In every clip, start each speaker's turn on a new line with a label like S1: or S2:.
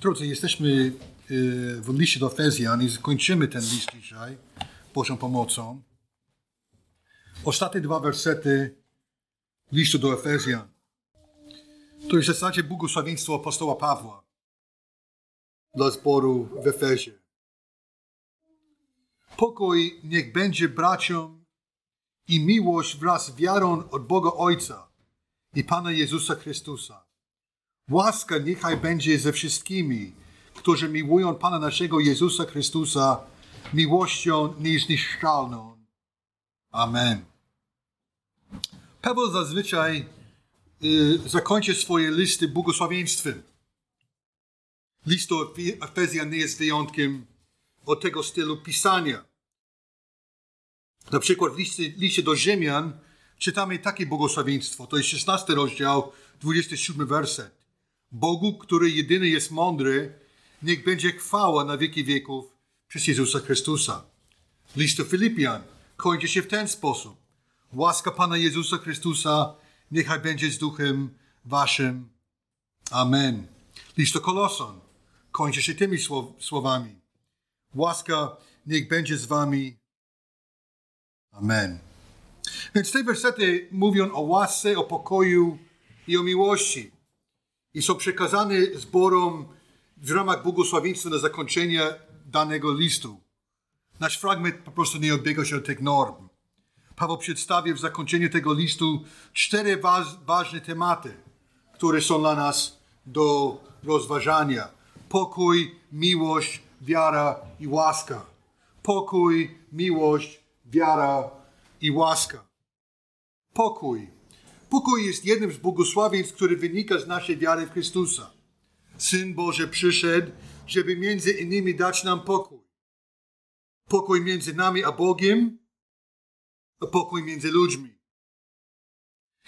S1: Drodzy, jesteśmy y, w liście do Efezjan i zakończymy ten list dzisiaj Bożą pomocą. Ostatnie dwa wersety listu do Efezjan. To jest w zasadzie błogosławieństwo apostoła Pawła dla zboru w Efezie. Pokój niech będzie braciom i miłość wraz z wiarą od Boga Ojca i Pana Jezusa Chrystusa. Łaska niechaj będzie ze wszystkimi, którzy miłują Pana naszego Jezusa Chrystusa miłością niezniszczalną. Amen. Paweł zazwyczaj y, zakończy swoje listy błogosławieństwem. List do Efezjan nie jest wyjątkiem od tego stylu pisania. Na przykład w liście, liście do Rzymian czytamy takie błogosławieństwo. To jest 16 rozdział, 27 werset. Bogu, który jedyny jest mądry, niech będzie chwała na wieki wieków przez Jezusa Chrystusa. List do Filipian kończy się w ten sposób. Łaska Pana Jezusa Chrystusa niechaj będzie z duchem waszym. Amen. List do Koloson kończy się tymi słowami. Łaska niech będzie z wami. Amen. Więc te wersety mówią o łasce, o pokoju i o miłości. I są przekazane zborom w ramach błogosławieństwa na zakończenie danego listu. Nasz fragment po prostu nie odbiega się od tych norm. Paweł przedstawia w zakończeniu tego listu cztery ważne tematy, które są dla nas do rozważania. Pokój, miłość, wiara i łaska. Pokój, miłość, wiara i łaska. Pokój. Pokój jest jednym z błogosławieństw, który wynika z naszej wiary w Chrystusa. Syn Boże przyszedł, żeby między innymi dać nam pokój. Pokój między nami a Bogiem, a pokój między ludźmi.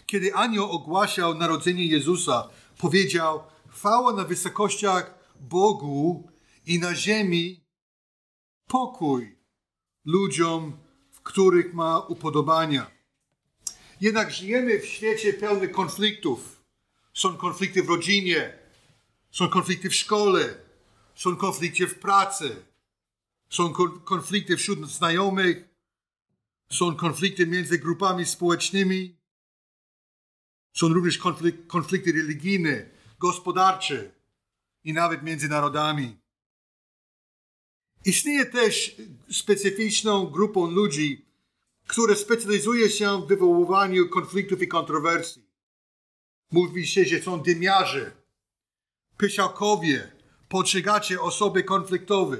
S1: Kiedy anioł ogłaszał narodzenie Jezusa, powiedział: Chwała na wysokościach Bogu i na ziemi pokój ludziom, w których ma upodobania. Jednak żyjemy w świecie pełnym konfliktów. Są konflikty w rodzinie, są konflikty w szkole, są konflikty w pracy, są konflikty wśród znajomych, są konflikty między grupami społecznymi, są również konflik konflikty religijne, gospodarcze i nawet między narodami. Istnieje też specyficzną grupą ludzi, które specjalizuje się w wywoływaniu konfliktów i kontrowersji. Mówi się, że są dymiarze, pysiakowie, postrzegacie osoby konfliktowe.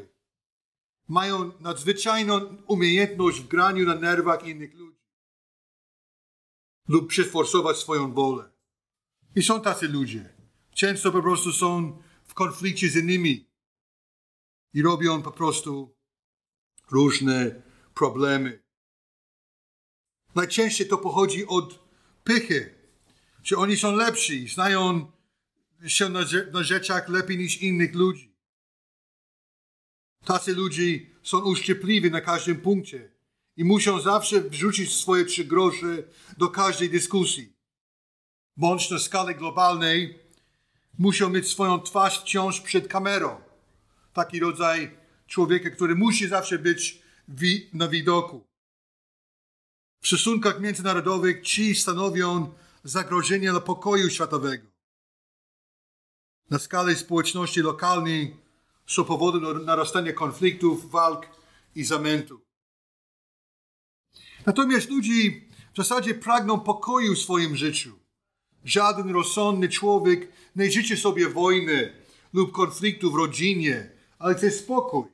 S1: Mają nadzwyczajną umiejętność w graniu na nerwach innych ludzi lub przeforsować swoją wolę. I są tacy ludzie. Często po prostu są w konflikcie z innymi i robią po prostu różne problemy. Najczęściej to pochodzi od pychy, że oni są lepsi, znają się na, na rzeczach lepiej niż innych ludzi. Tacy ludzie są uszczypliwi na każdym punkcie i muszą zawsze wrzucić swoje trzy grosze do każdej dyskusji. Bądź na skalę globalnej muszą mieć swoją twarz wciąż przed kamerą. Taki rodzaj człowieka, który musi zawsze być wi na widoku. W stosunkach międzynarodowych ci stanowią zagrożenie dla pokoju światowego. Na skalę społeczności lokalnej są powodem narastania konfliktów, walk i zamętów. Natomiast ludzie w zasadzie pragną pokoju w swoim życiu. Żaden rozsądny człowiek nie życzy sobie wojny lub konfliktu w rodzinie, ale chce spokój.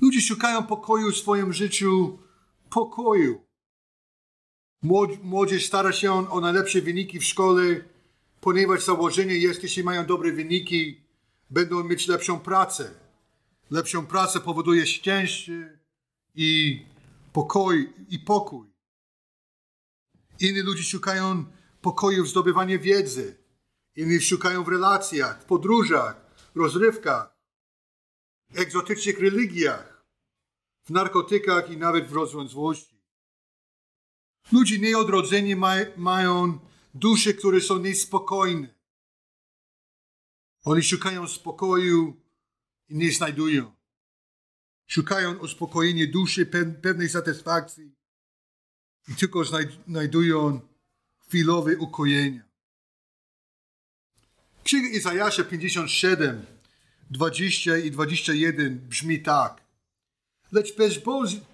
S1: Ludzie szukają pokoju w swoim życiu, pokoju. Młodzież stara się o najlepsze wyniki w szkole, ponieważ założenie jest, jeśli mają dobre wyniki, będą mieć lepszą pracę. Lepszą pracę powoduje szczęście i pokój i pokój. Inni ludzie szukają pokoju w zdobywaniu wiedzy. Inni szukają w relacjach, w podróżach, rozrywkach egzotycznych religiach, w narkotykach i nawet w rozwiązłości. Ludzie nieodrodzeni maj, mają dusze, które są niespokojne. Oni szukają spokoju i nie znajdują. Szukają uspokojenia duszy, pewnej satysfakcji i tylko znajdują chwilowe ukojenie. Księga Izajasza 57, 20 i 21 brzmi tak. Lecz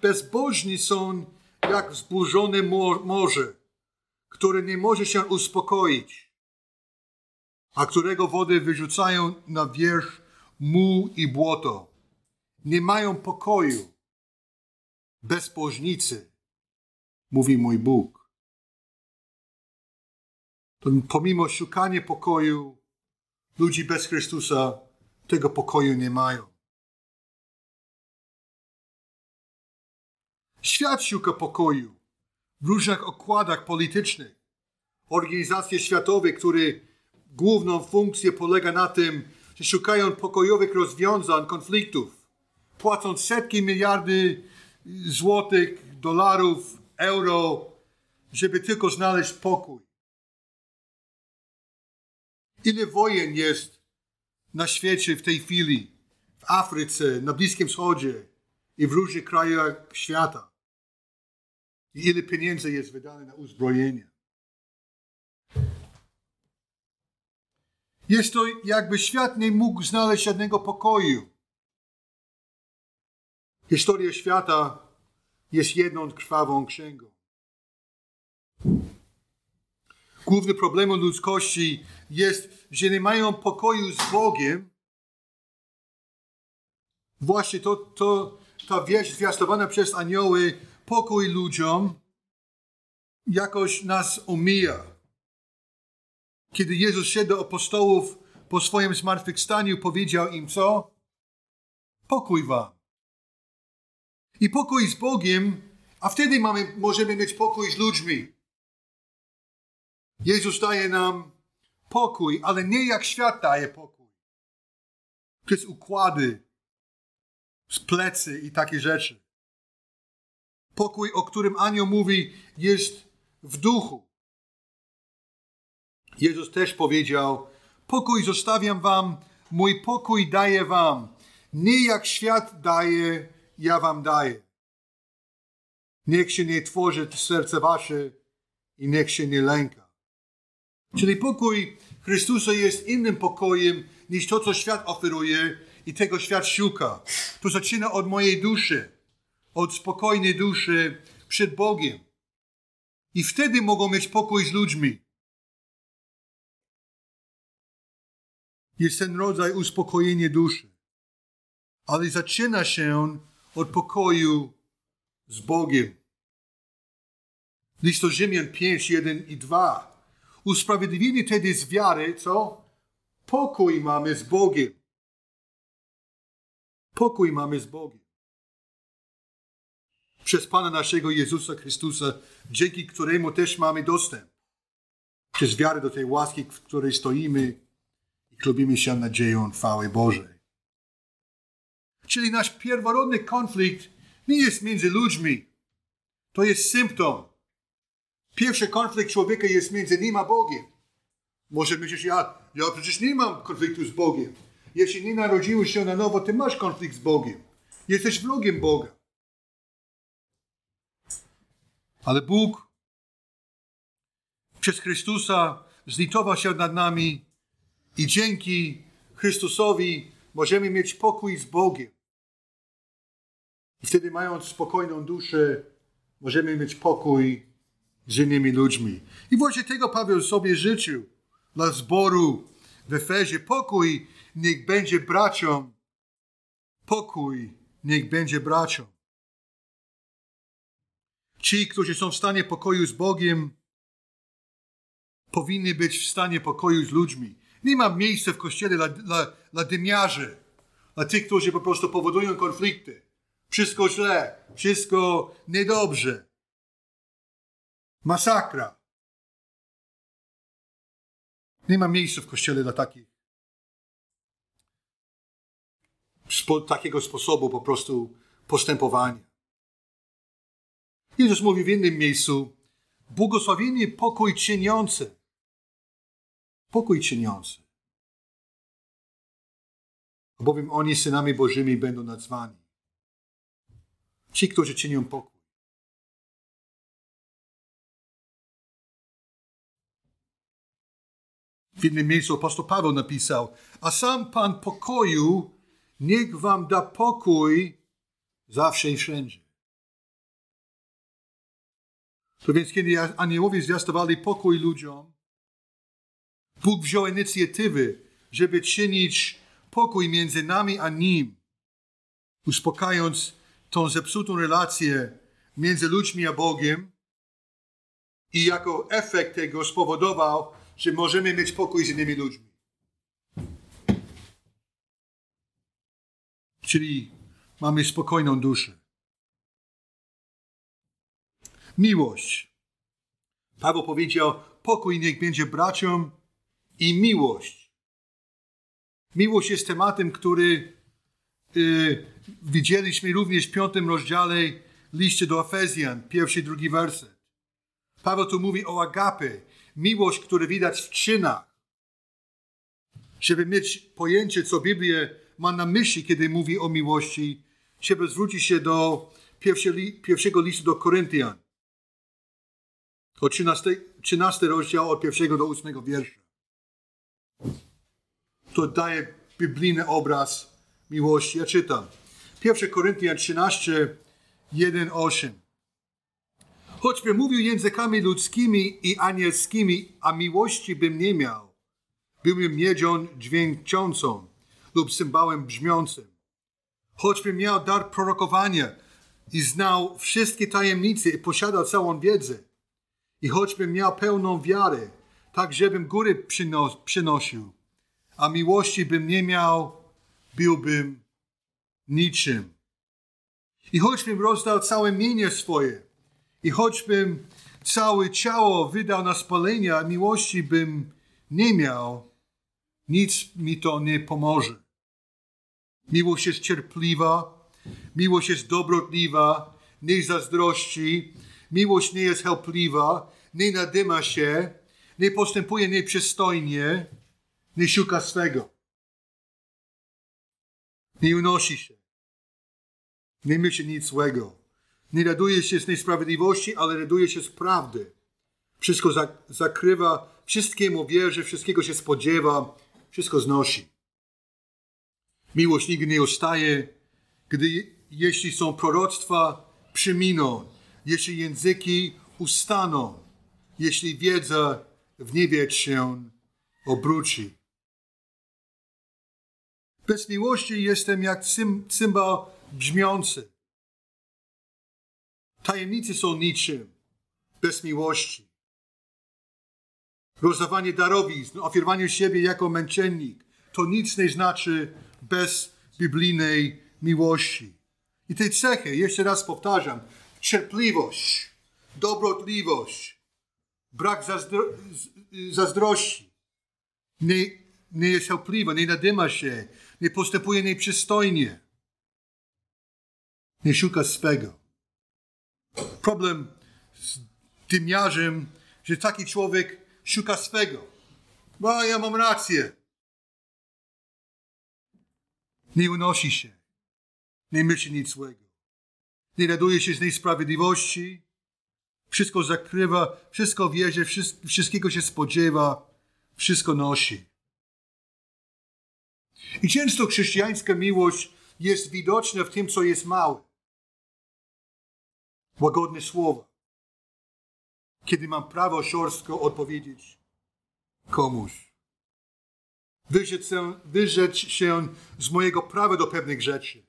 S1: bezbożni są jak wzburzone morze, które nie może się uspokoić, a którego wody wyrzucają na wierzch muł i błoto. Nie mają pokoju. Bezbożnicy, mówi mój Bóg. To pomimo szukania pokoju, ludzi bez Chrystusa tego pokoju nie mają. Świat szuka pokoju w różnych okładach politycznych. Organizacje światowe, które główną funkcję polega na tym, że szukają pokojowych rozwiązań konfliktów, płacąc setki miliardy złotych, dolarów, euro, żeby tylko znaleźć pokój. Ile wojen jest na świecie w tej chwili, w Afryce, na Bliskim Wschodzie i w różnych krajach świata. I ile pieniędzy jest wydane na uzbrojenie. Jest to jakby świat nie mógł znaleźć żadnego pokoju. Historia świata jest jedną krwawą księgą. Główny problem ludzkości jest, że nie mają pokoju z Bogiem. Właśnie to, to, ta wieść zwiastowana przez anioły, pokój ludziom, jakoś nas omija. Kiedy Jezus szedł do apostołów po swoim zmartwychwstaniu, powiedział im co? Pokój wam. I pokój z Bogiem, a wtedy mamy, możemy mieć pokój z ludźmi. Jezus daje nam pokój, ale nie jak świat daje pokój. Przez układy, z plecy i takie rzeczy. Pokój, o którym Anioł mówi, jest w duchu. Jezus też powiedział: Pokój zostawiam wam, mój pokój daję wam. Nie jak świat daje, ja wam daję. Niech się nie tworzy serce wasze i niech się nie lęka. Czyli pokój Chrystusa jest innym pokojem niż to, co świat oferuje i tego świat szuka. To zaczyna od mojej duszy, od spokojnej duszy przed Bogiem. I wtedy mogą mieć pokój z ludźmi. Jest ten rodzaj uspokojenia duszy. Ale zaczyna się od pokoju z Bogiem. List do Rzymian 5, 1 i 2 Usprawiedliwieni tedy z wiary, co? Pokój mamy z Bogiem. Pokój mamy z Bogiem. Przez Pana naszego Jezusa Chrystusa, dzięki któremu też mamy dostęp. Przez wiarę do tej łaski, w której stoimy i klubimy się nadzieją chwały Bożej. Czyli nasz pierworodny konflikt nie jest między ludźmi. To jest symptom Pierwszy konflikt człowieka jest między nim a Bogiem. Może myślisz, ja, ja przecież nie mam konfliktu z Bogiem. Jeśli nie narodziłeś się na nowo, ty masz konflikt z Bogiem. Jesteś wrogiem Boga. Ale Bóg przez Chrystusa zlitował się nad nami i dzięki Chrystusowi możemy mieć pokój z Bogiem. I wtedy mając spokojną duszę, możemy mieć pokój z innymi ludźmi. I właśnie tego Paweł sobie życzył dla zboru w Efezie. Pokój niech będzie braciom. Pokój niech będzie braciom. Ci, którzy są w stanie pokoju z Bogiem, powinni być w stanie pokoju z ludźmi. Nie ma miejsca w kościele dla, dla, dla dymiarzy, dla tych, którzy po prostu powodują konflikty. Wszystko źle, wszystko niedobrze. Masakra. Nie ma miejsca w kościele dla takich. Spo, takiego sposobu po prostu postępowania. Jezus mówi w innym miejscu: błogosławienie pokój czyniący. Pokój czyniący. bowiem oni synami Bożymi będą nazwani. Ci, którzy czynią pokój. W innym miejscu apostoł Paweł napisał, a sam Pan pokoju niech wam da pokój zawsze i wszędzie. To więc, kiedy aniołowie zwiastowali pokój ludziom, Bóg wziął inicjatywy, żeby czynić pokój między nami a Nim, uspokajając tą zepsutą relację między ludźmi a Bogiem i jako efekt tego spowodował, że możemy mieć pokój z innymi ludźmi. Czyli mamy spokojną duszę. Miłość. Paweł powiedział: Pokój niech będzie braciom i miłość. Miłość jest tematem, który y, widzieliśmy również w piątym rozdziale liście do Efezjan, pierwszy i drugi werset. Paweł tu mówi o agapy, miłość, którą widać w czynach. Żeby mieć pojęcie, co Biblia ma na myśli, kiedy mówi o miłości, trzeba zwrócić się do pierwszego listu do Koryntian. To 13, 13 rozdział od pierwszego do ósmego wiersza. To daje biblijny obraz miłości. Ja czytam. 1 Koryntian 13, 1, 8. Choćby mówił językami ludzkimi i anielskimi, a miłości bym nie miał, byłbym miedzią dźwięczącą lub cymbałem brzmiącym. Choćbym miał dar prorokowania i znał wszystkie tajemnice i posiadał całą wiedzę, i choćbym miał pełną wiarę, tak żebym góry przynos przynosił, a miłości bym nie miał, byłbym niczym. I choćbym rozdał całe mienie swoje, i choćbym całe ciało wydał na spalenie, a miłości bym nie miał, nic mi to nie pomoże. Miłość jest cierpliwa, miłość jest dobrotliwa, nie zazdrości, miłość nie jest helpliwa, nie nadyma się, nie postępuje nieprzystojnie, nie szuka swego. Nie unosi się, nie myśli nic złego. Nie raduje się z niesprawiedliwości, ale raduje się z prawdy. Wszystko zakrywa, wszystkiemu wierzy, wszystkiego się spodziewa, wszystko znosi. Miłość nigdy nie ustaje, gdy jeśli są proroctwa, przyminą, jeśli języki ustaną, jeśli wiedza w niebie się obróci. Bez miłości jestem jak cymbał brzmiący. Tajemnice są niczym bez miłości. Rozdawanie darowizn, ofiarowanie siebie jako męczennik, to nic nie znaczy bez biblijnej miłości. I te cechy, jeszcze raz powtarzam, cierpliwość, dobrotliwość, brak zazdro zazdrości, nie, nie jest cierpliwa, nie nadyma się, nie postępuje nieprzystojnie, nie szuka swego. Problem z dymiarzem, że taki człowiek szuka swego. Bo ja mam rację. Nie unosi się. Nie myśli nic złego. Nie raduje się z niesprawiedliwości. Wszystko zakrywa, wszystko wierzy, wszystkiego się spodziewa, wszystko nosi. I często chrześcijańska miłość jest widoczna w tym, co jest małe łagodne słowa. Kiedy mam prawo szorstko odpowiedzieć komuś. Wyrzec się, wyrzec się z mojego prawa do pewnych rzeczy.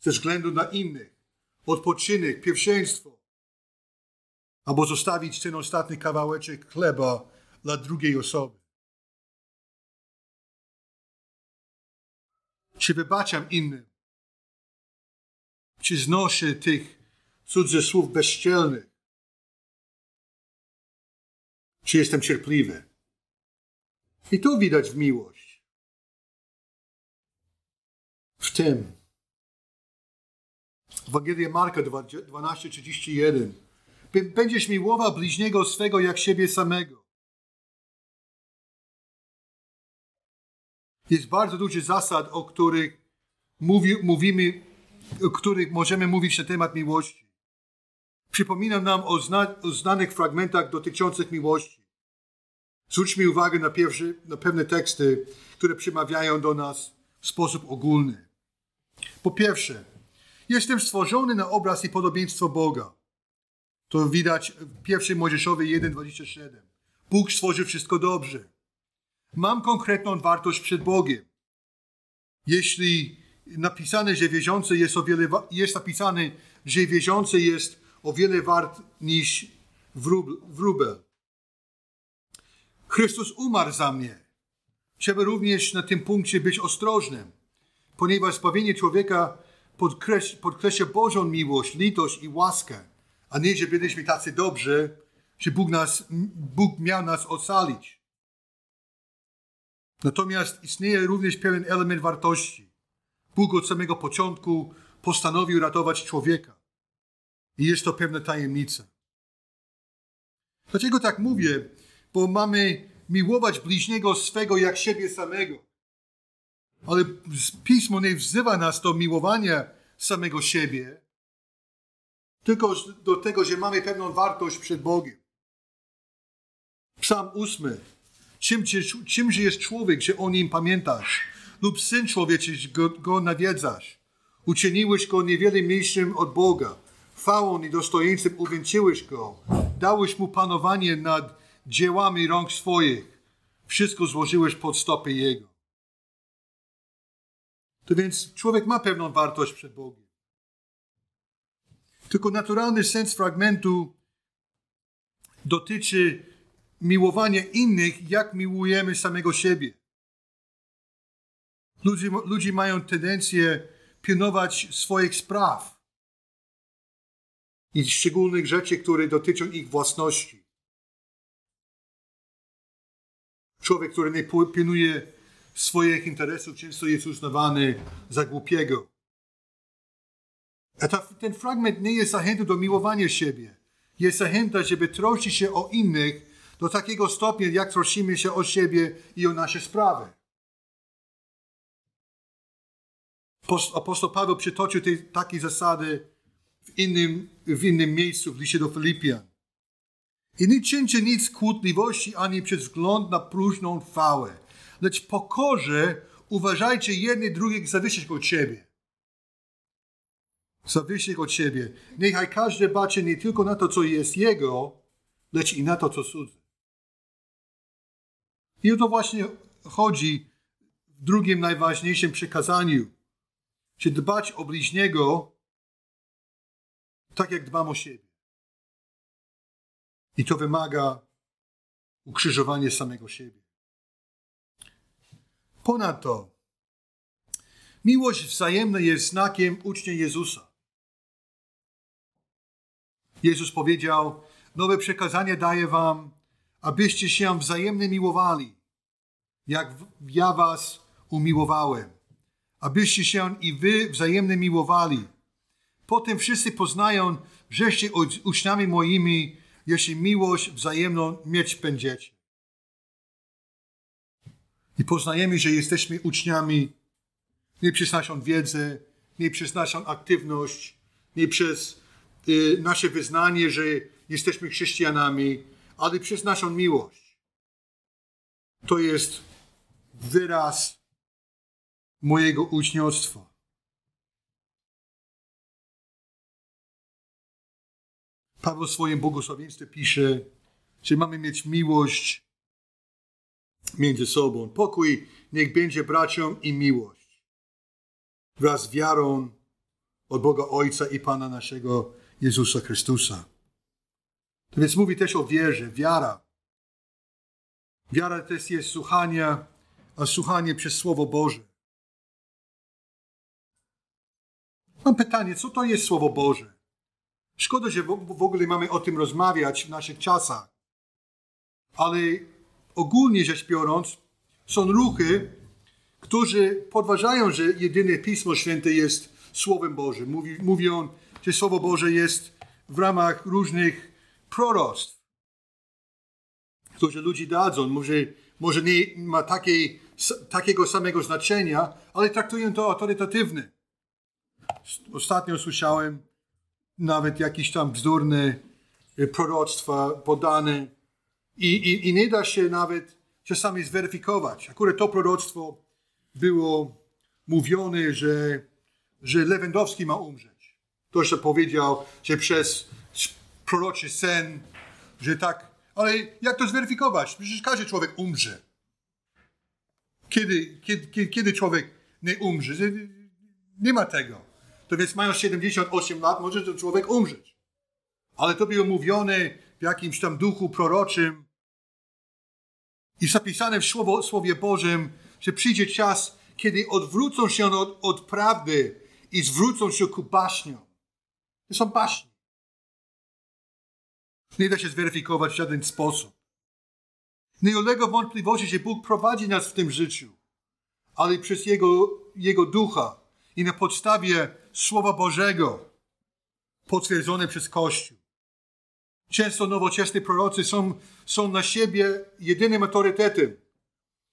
S1: Ze względu na innych. Odpoczynek, pierwszeństwo. Albo zostawić ten ostatni kawałeczek chleba dla drugiej osoby. Czy wybaczam innym? Czy znoszę tych słów bezczelnych. Czy jestem cierpliwy? I tu widać w miłość. W tym. Ewangelia Marka 12:31. Będziesz miłował bliźniego swego jak siebie samego. Jest bardzo dużo zasad, o których mówi, mówimy, o których możemy mówić na temat miłości. Przypominam nam o, zna, o znanych fragmentach dotyczących miłości. Zwróćmy uwagę na, pierwszy, na pewne teksty, które przemawiają do nas w sposób ogólny. Po pierwsze, jestem stworzony na obraz i podobieństwo Boga. To widać w 1 Mojżeszowej 1,27. Bóg stworzył wszystko dobrze. Mam konkretną wartość przed Bogiem. Jeśli napisane, że wierzący jest o wiele, jest napisane, że wierzący jest o wiele wart niż wróbel. Chrystus umarł za mnie. Trzeba również na tym punkcie być ostrożnym, ponieważ zbawienie człowieka podkreśla, podkreśla Bożą miłość, litość i łaskę, a nie, że byliśmy tacy dobrzy, że Bóg, nas, Bóg miał nas ocalić. Natomiast istnieje również pewien element wartości. Bóg od samego początku postanowił ratować człowieka. I jest to pewna tajemnica. Dlaczego tak mówię? Bo mamy miłować bliźniego swego jak siebie samego. Ale Pismo nie wzywa nas do miłowania samego siebie, tylko do tego, że mamy pewną wartość przed Bogiem. Psalm ósmy. Czym, czymże jest człowiek, że o nim pamiętasz? Lub syn człowieczy, że go, go nawiedzasz? Uczyniłeś go niewiele mniejszym od Boga. Chwałą i dostojeństwem uwięciłeś go. Dałeś mu panowanie nad dziełami rąk swoich. Wszystko złożyłeś pod stopy Jego. To więc człowiek ma pewną wartość przed Bogiem. Tylko naturalny sens fragmentu dotyczy miłowania innych, jak miłujemy samego siebie. Ludzie, ludzie mają tendencję pilnować swoich spraw i szczególnych rzeczy, które dotyczą ich własności. Człowiek, który nie pilnuje swoich interesów, często jest uznawany za głupiego. A ta, ten fragment nie jest zachętą do miłowania siebie. Jest zachęta, żeby troszczyć się o innych do takiego stopnia, jak troszczymy się o siebie i o nasze sprawy. Apostoł Paweł przytoczył te, takie zasady w innym, w innym miejscu, w liście do Filipian. I nie czyńcie nic kłótliwości ani przez wzgląd na próżną chwałę, lecz pokorze uważajcie jedni drugich za wyższych od siebie. Za wyższych od siebie. Niechaj każdy baczy nie tylko na to, co jest jego, lecz i na to, co cudze. I o to właśnie chodzi w drugim najważniejszym przekazaniu. Czy dbać o bliźniego tak, jak dbam o siebie. I to wymaga ukrzyżowania samego siebie. Ponadto, miłość wzajemna jest znakiem ucznia Jezusa. Jezus powiedział: Nowe przekazanie daję wam, abyście się wzajemnie miłowali, jak ja was umiłowałem. Abyście się i wy wzajemnie miłowali. Potem wszyscy poznają, żeście uczniami moimi, jeśli miłość wzajemną mieć będziecie. I poznajemy, że jesteśmy uczniami nie przez naszą wiedzę, nie przez naszą aktywność, nie przez y, nasze wyznanie, że jesteśmy chrześcijanami, ale przez naszą miłość. To jest wyraz mojego uczniostwa. Paweł w swoim błogosławieństwie pisze, że mamy mieć miłość między sobą. Pokój niech będzie braciom i miłość. Wraz z wiarą od Boga Ojca i Pana naszego Jezusa Chrystusa. To więc mówi też o wierze, wiara. Wiara też jest słuchanie, a słuchanie przez Słowo Boże. Mam pytanie, co to jest Słowo Boże? Szkoda, że w ogóle mamy o tym rozmawiać w naszych czasach. Ale ogólnie rzecz biorąc, są ruchy, którzy podważają, że jedyne Pismo Święte jest Słowem Bożym. Mówi, mówią, że Słowo Boże jest w ramach różnych proroctw, które ludzie dadzą. Może, może nie ma takiej takiego samego znaczenia, ale traktują to autorytatywnie. Ostatnio słyszałem nawet jakieś tam bzdurne y, proroctwa podane i, i, i nie da się nawet czasami zweryfikować. Akurat to proroctwo było mówione, że, że Lewandowski ma umrzeć. Ktoś to powiedział, że przez proroczy sen, że tak. Ale jak to zweryfikować? Przecież każdy człowiek umrze. Kiedy, kiedy, kiedy człowiek nie umrze? Nie ma tego. To więc mając 78 lat, może ten człowiek umrzeć. Ale to było mówione w jakimś tam duchu proroczym i zapisane w Słowo, Słowie Bożym, że przyjdzie czas, kiedy odwrócą się od, od prawdy i zwrócą się ku baśniom. To są baśnie. Nie da się zweryfikować w żaden sposób. Nie ulega wątpliwości, że Bóg prowadzi nas w tym życiu, ale przez Jego, Jego ducha i na podstawie Słowa Bożego potwierdzone przez Kościół. Często nowoczesni prorocy są, są na siebie jedynym autorytetem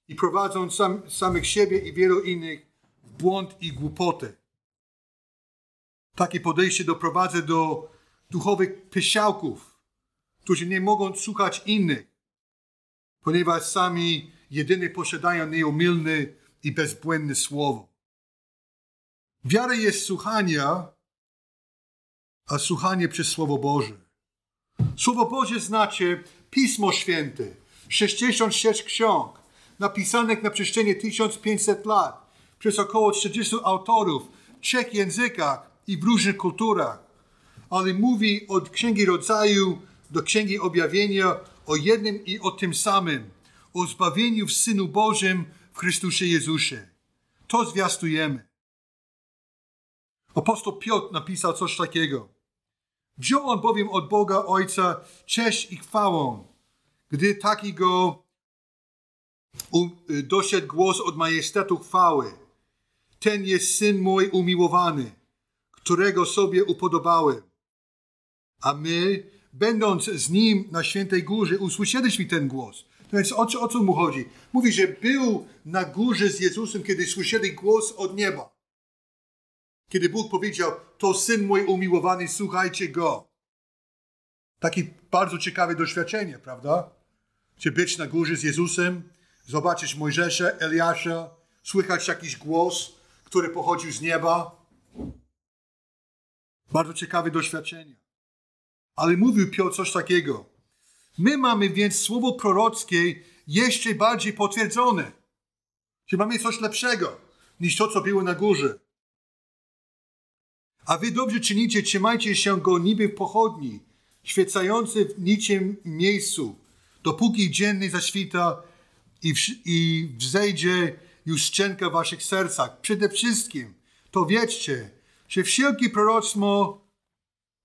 S1: i prowadzą sam, samych siebie i wielu innych w błąd i głupotę. Takie podejście doprowadza do duchowych pysiałków, którzy nie mogą słuchać innych, ponieważ sami jedynie posiadają nieomylne i bezbłędne słowo. Wiara jest słuchania, a słuchanie przez Słowo Boże. Słowo Boże znaczy Pismo Święte, 66 ksiąg, napisanych na przestrzeni 1500 lat przez około 30 autorów w trzech językach i w różnych kulturach, ale mówi od Księgi Rodzaju do Księgi Objawienia o jednym i o tym samym, o zbawieniu w Synu Bożym w Chrystusie Jezusie. To zwiastujemy. Apostoł Piotr napisał coś takiego. Wziął on bowiem od Boga Ojca cześć i chwałę, gdy taki go y, doszedł głos od majestatu chwały. Ten jest Syn mój umiłowany, którego sobie upodobałem. A my, będąc z Nim na Świętej Górze, usłyszeliśmy ten głos. To więc o o co mu chodzi? Mówi, że był na górze z Jezusem, kiedy słyszeli głos od nieba. Kiedy Bóg powiedział, to syn mój umiłowany, słuchajcie go. Takie bardzo ciekawe doświadczenie, prawda? Czy być na górze z Jezusem, zobaczyć Mojżesza, Eliasza, słychać jakiś głos, który pochodził z nieba. Bardzo ciekawe doświadczenie. Ale mówił Piotr coś takiego. My mamy więc słowo prorockie jeszcze bardziej potwierdzone. Czy mamy coś lepszego niż to, co było na górze. A wy dobrze czynicie, trzymajcie się go niby pochodni, świecający w niczym miejscu, dopóki dzienny zaświta i, w, i wzejdzie już szczęka w waszych sercach. Przede wszystkim to wiedzcie, że wszelkie proroctwo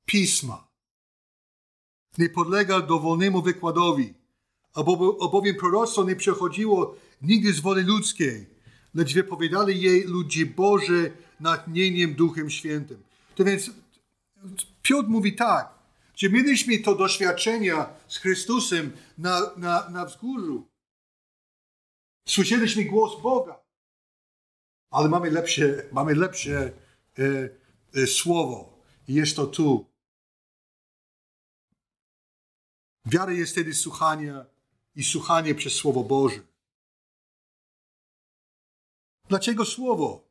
S1: Pisma nie podlega dowolnemu wykładowi, albowiem proroctwo nie przechodziło nigdy z woli ludzkiej, lecz wypowiadali jej ludzie Boże natchnieniem Duchem Świętym. To więc Piotr mówi tak, że mieliśmy to doświadczenia z Chrystusem na, na, na wzgórzu. Słyszeliśmy głos Boga, ale mamy lepsze, mamy lepsze e, e, słowo. Jest to tu. Wiara jest wtedy słuchanie i słuchanie przez Słowo Boże. Dlaczego Słowo?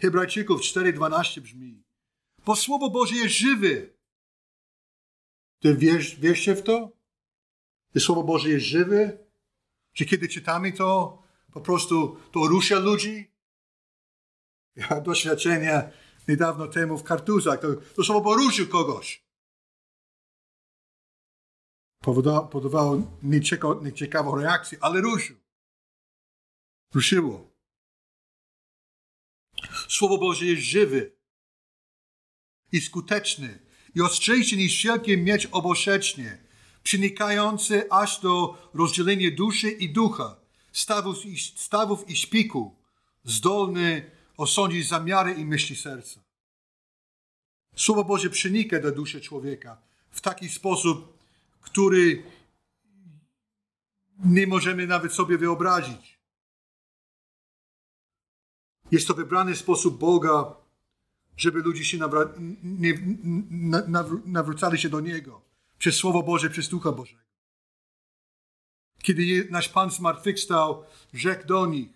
S1: Hebrajczyków 4,12 brzmi. Bo Słowo Boże jest żywy. Ty wiesz, wierzcie w to? Że Słowo Boże jest żywe? Że kiedy czytamy to, po prostu to rusza ludzi? Ja doświadczenie niedawno temu w kartuzach, to, to Słowo poruszył kogoś. Powodowało nieciekawą reakcję, ale ruszył. Ruszyło. Słowo Boże jest żywy i skuteczny i ostrzejszy niż wszelkie miecz oboszecznie, przenikający aż do rozdzielenia duszy i ducha, stawów i, stawów i szpiku, zdolny osądzić zamiary i myśli serca. Słowo Boże przenika do duszy człowieka w taki sposób, który nie możemy nawet sobie wyobrazić. Jest to wybrany sposób Boga, żeby ludzie się nawra- nie, na, nawrócali się do Niego przez Słowo Boże, przez Ducha Bożego. Kiedy nasz Pan zmartwychwstał, rzekł do nich,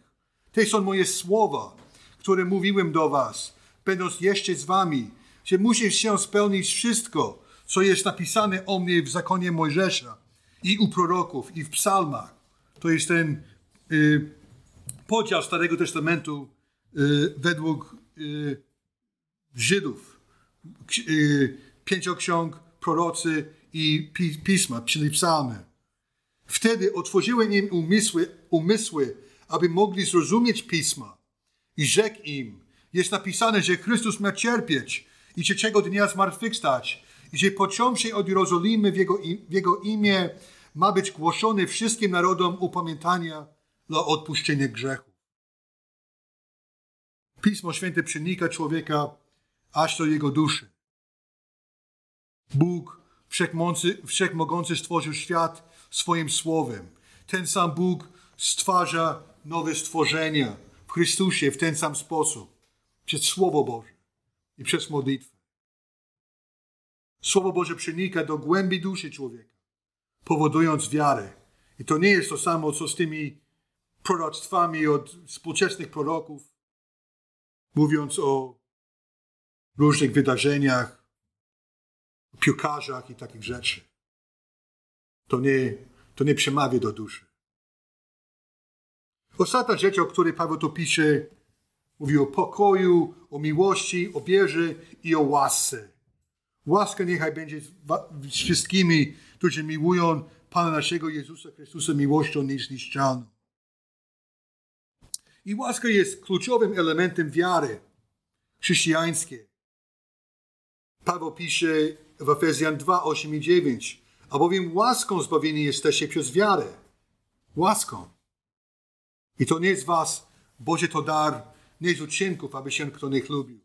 S1: te są moje słowa, które mówiłem do was, będąc jeszcze z wami, że musi się spełnić wszystko, co jest napisane o mnie w zakonie Mojżesza i u proroków, i w psalmach. To jest ten y, podział Starego Testamentu y, według y, Żydów. Y, pięcioksiąg, prorocy i pisma, czyli psalmy. Wtedy otworzyłem im umysły, umysły, aby mogli zrozumieć pisma. I rzekł im, jest napisane, że Chrystus ma cierpieć i trzeciego dnia zmartwychwstać i że począwszy od Jerozolimy w jego, w jego imię ma być głoszony wszystkim narodom upamiętania dla odpuszczenia grzechów. Pismo Święte przenika człowieka aż do jego duszy. Bóg wszechmogący, wszechmogący stworzył świat swoim słowem. Ten sam Bóg stwarza nowe stworzenia w Chrystusie w ten sam sposób. Przez Słowo Boże i przez modlitwę. Słowo Boże przenika do głębi duszy człowieka, powodując wiarę. I to nie jest to samo, co z tymi proroctwami od współczesnych proroków, mówiąc o różnych wydarzeniach, piłkarzach i takich rzeczy. To nie, to nie przemawia do duszy. Ostatnia rzecz, o której Paweł tu pisze, mówi o pokoju, o miłości, o wierze i o łasce. Łaska niechaj będzie z wszystkimi, którzy miłują Pana naszego Jezusa Chrystusa miłością niezniszczalną. I łaska jest kluczowym elementem wiary chrześcijańskiej. Paweł pisze w Efezjan 2, 8 i 9. Albowiem łaską zbawieni jesteście przez wiarę. Łaską. I to nie z was, Boże to dar, nie z uczynków, aby się kto nie chlubił.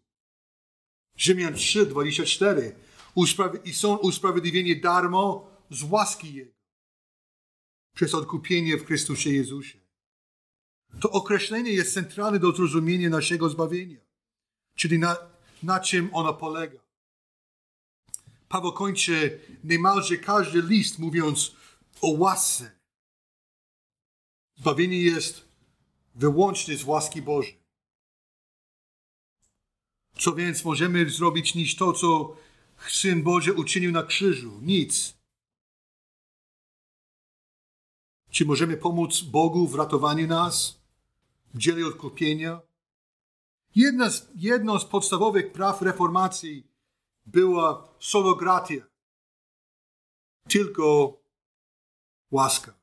S1: Rzymian 3, 24. Uspraw- I są usprawiedliwieni darmo z łaski Jego. Przez odkupienie w Chrystusie Jezusie. To określenie jest centralne do zrozumienia naszego zbawienia. Czyli na, na czym ono polega. Paweł kończy niemalże każdy list mówiąc o łasce. Zbawienie jest wyłącznie z łaski Bożej. Co więc możemy zrobić niż to, co Syn Boży uczynił na krzyżu? Nic. Czy możemy pomóc Bogu w ratowaniu nas, w dziele odkupienia? Jedna z, jedno z podstawowych praw reformacji była sologratia. Tylko łaska.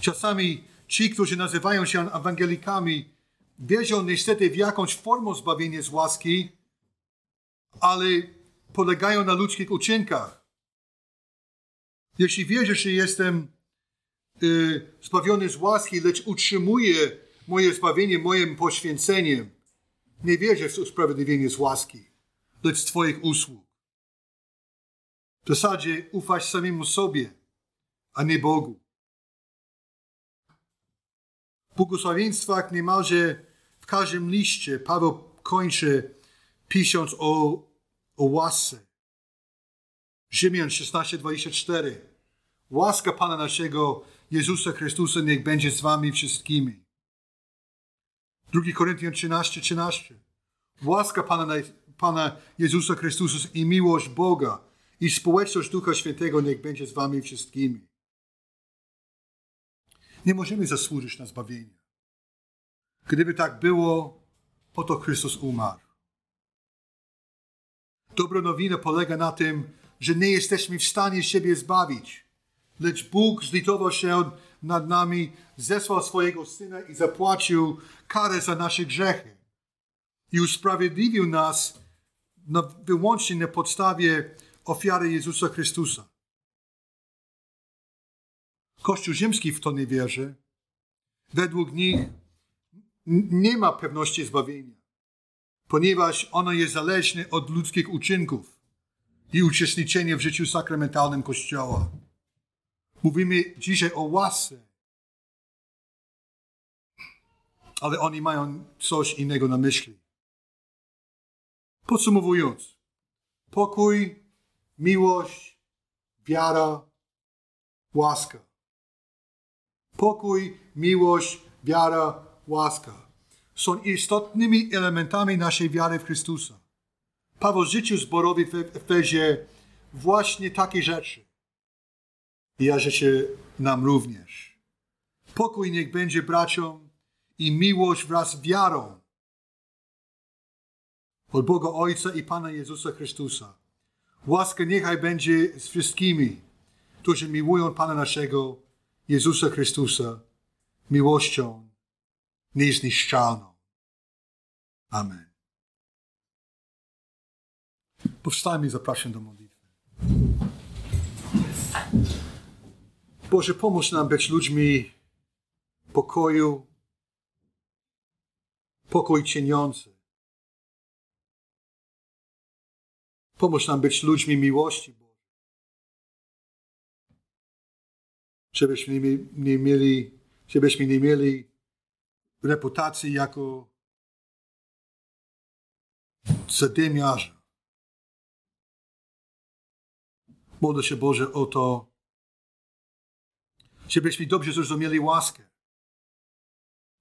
S1: Czasami ci, którzy nazywają się ewangelikami, wierzą niestety w jakąś formę zbawienia z łaski, ale polegają na ludzkich uczynkach. Jeśli wierzysz, że jestem y, zbawiony z łaski, lecz utrzymuję moje zbawienie moim poświęceniem, nie wierzę w usprawiedliwienie z łaski, lecz z Twoich usług. W zasadzie ufasz samemu sobie, a nie Bogu. W błogosławieństwach niemalże w każdym liście Paweł kończy pisząc o, o łasce. Rzymian 16:24. Łaska Pana naszego Jezusa Chrystusa niech będzie z wami wszystkimi. 2 Koryntian 13, 13. Łaska Pana, Pana Jezusa Chrystusa i miłość Boga i społeczność Ducha Świętego niech będzie z wami wszystkimi. Nie możemy zasłużyć na zbawienie. Gdyby tak było, po to Chrystus umarł. Dobra nowina polega na tym, że nie jesteśmy w stanie siebie zbawić, lecz Bóg zlitował się nad nami, zesłał swojego Syna i zapłacił karę za nasze grzechy. I usprawiedliwił nas na, wyłącznie na podstawie ofiary Jezusa Chrystusa. Kościół rzymski w to nie wierzy. Według nich nie ma pewności zbawienia, ponieważ ono jest zależne od ludzkich uczynków i uczestniczenia w życiu sakramentalnym Kościoła. Mówimy dzisiaj o łasce. ale oni mają coś innego na myśli. Podsumowując, pokój, miłość, wiara, łaska. Pokój, miłość, wiara, łaska są istotnymi elementami naszej wiary w Chrystusa. Paweł życiu zborowi w Efezie właśnie takie rzeczy. I ja życzę nam również. Pokój niech będzie braciom i miłość wraz z wiarą od Boga Ojca i Pana Jezusa Chrystusa. Łaska niechaj będzie z wszystkimi, którzy miłują Pana naszego Jezusa Chrystusa miłością niezniszczalną. Amen. Powstajmy i zapraszam do modlitwy. Boże, pomóż nam być ludźmi pokoju, pokój cieniący. Pomóż nam być ludźmi miłości, Boże. Żebyśmy nie mieli, żebyśmy nie mieli reputacji jako zadymiarza. Modlę się Boże o to, żebyśmy dobrze zrozumieli łaskę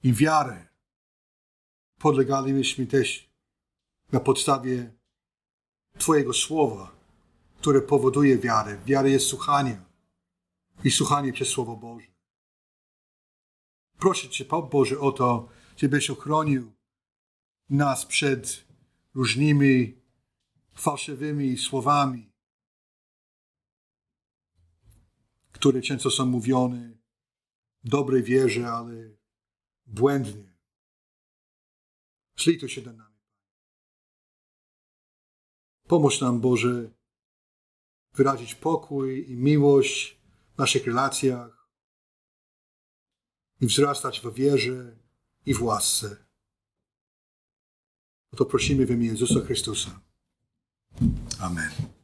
S1: i wiarę. Podlegaliśmy też na podstawie Twojego słowa, które powoduje wiarę. Wiara jest słuchanie i słuchanie przez Słowo Boże. Proszę Cię, Boże, o to, żebyś ochronił nas przed różnymi fałszywymi słowami, które często są mówione w dobrej wierze, ale błędnie. Zlituj się do nami. Pomóż nam, Boże, wyrazić pokój i miłość w naszych relacjach i wzrastać w wierze i w łasce. O to prosimy w imię Jezusa Chrystusa. Amen.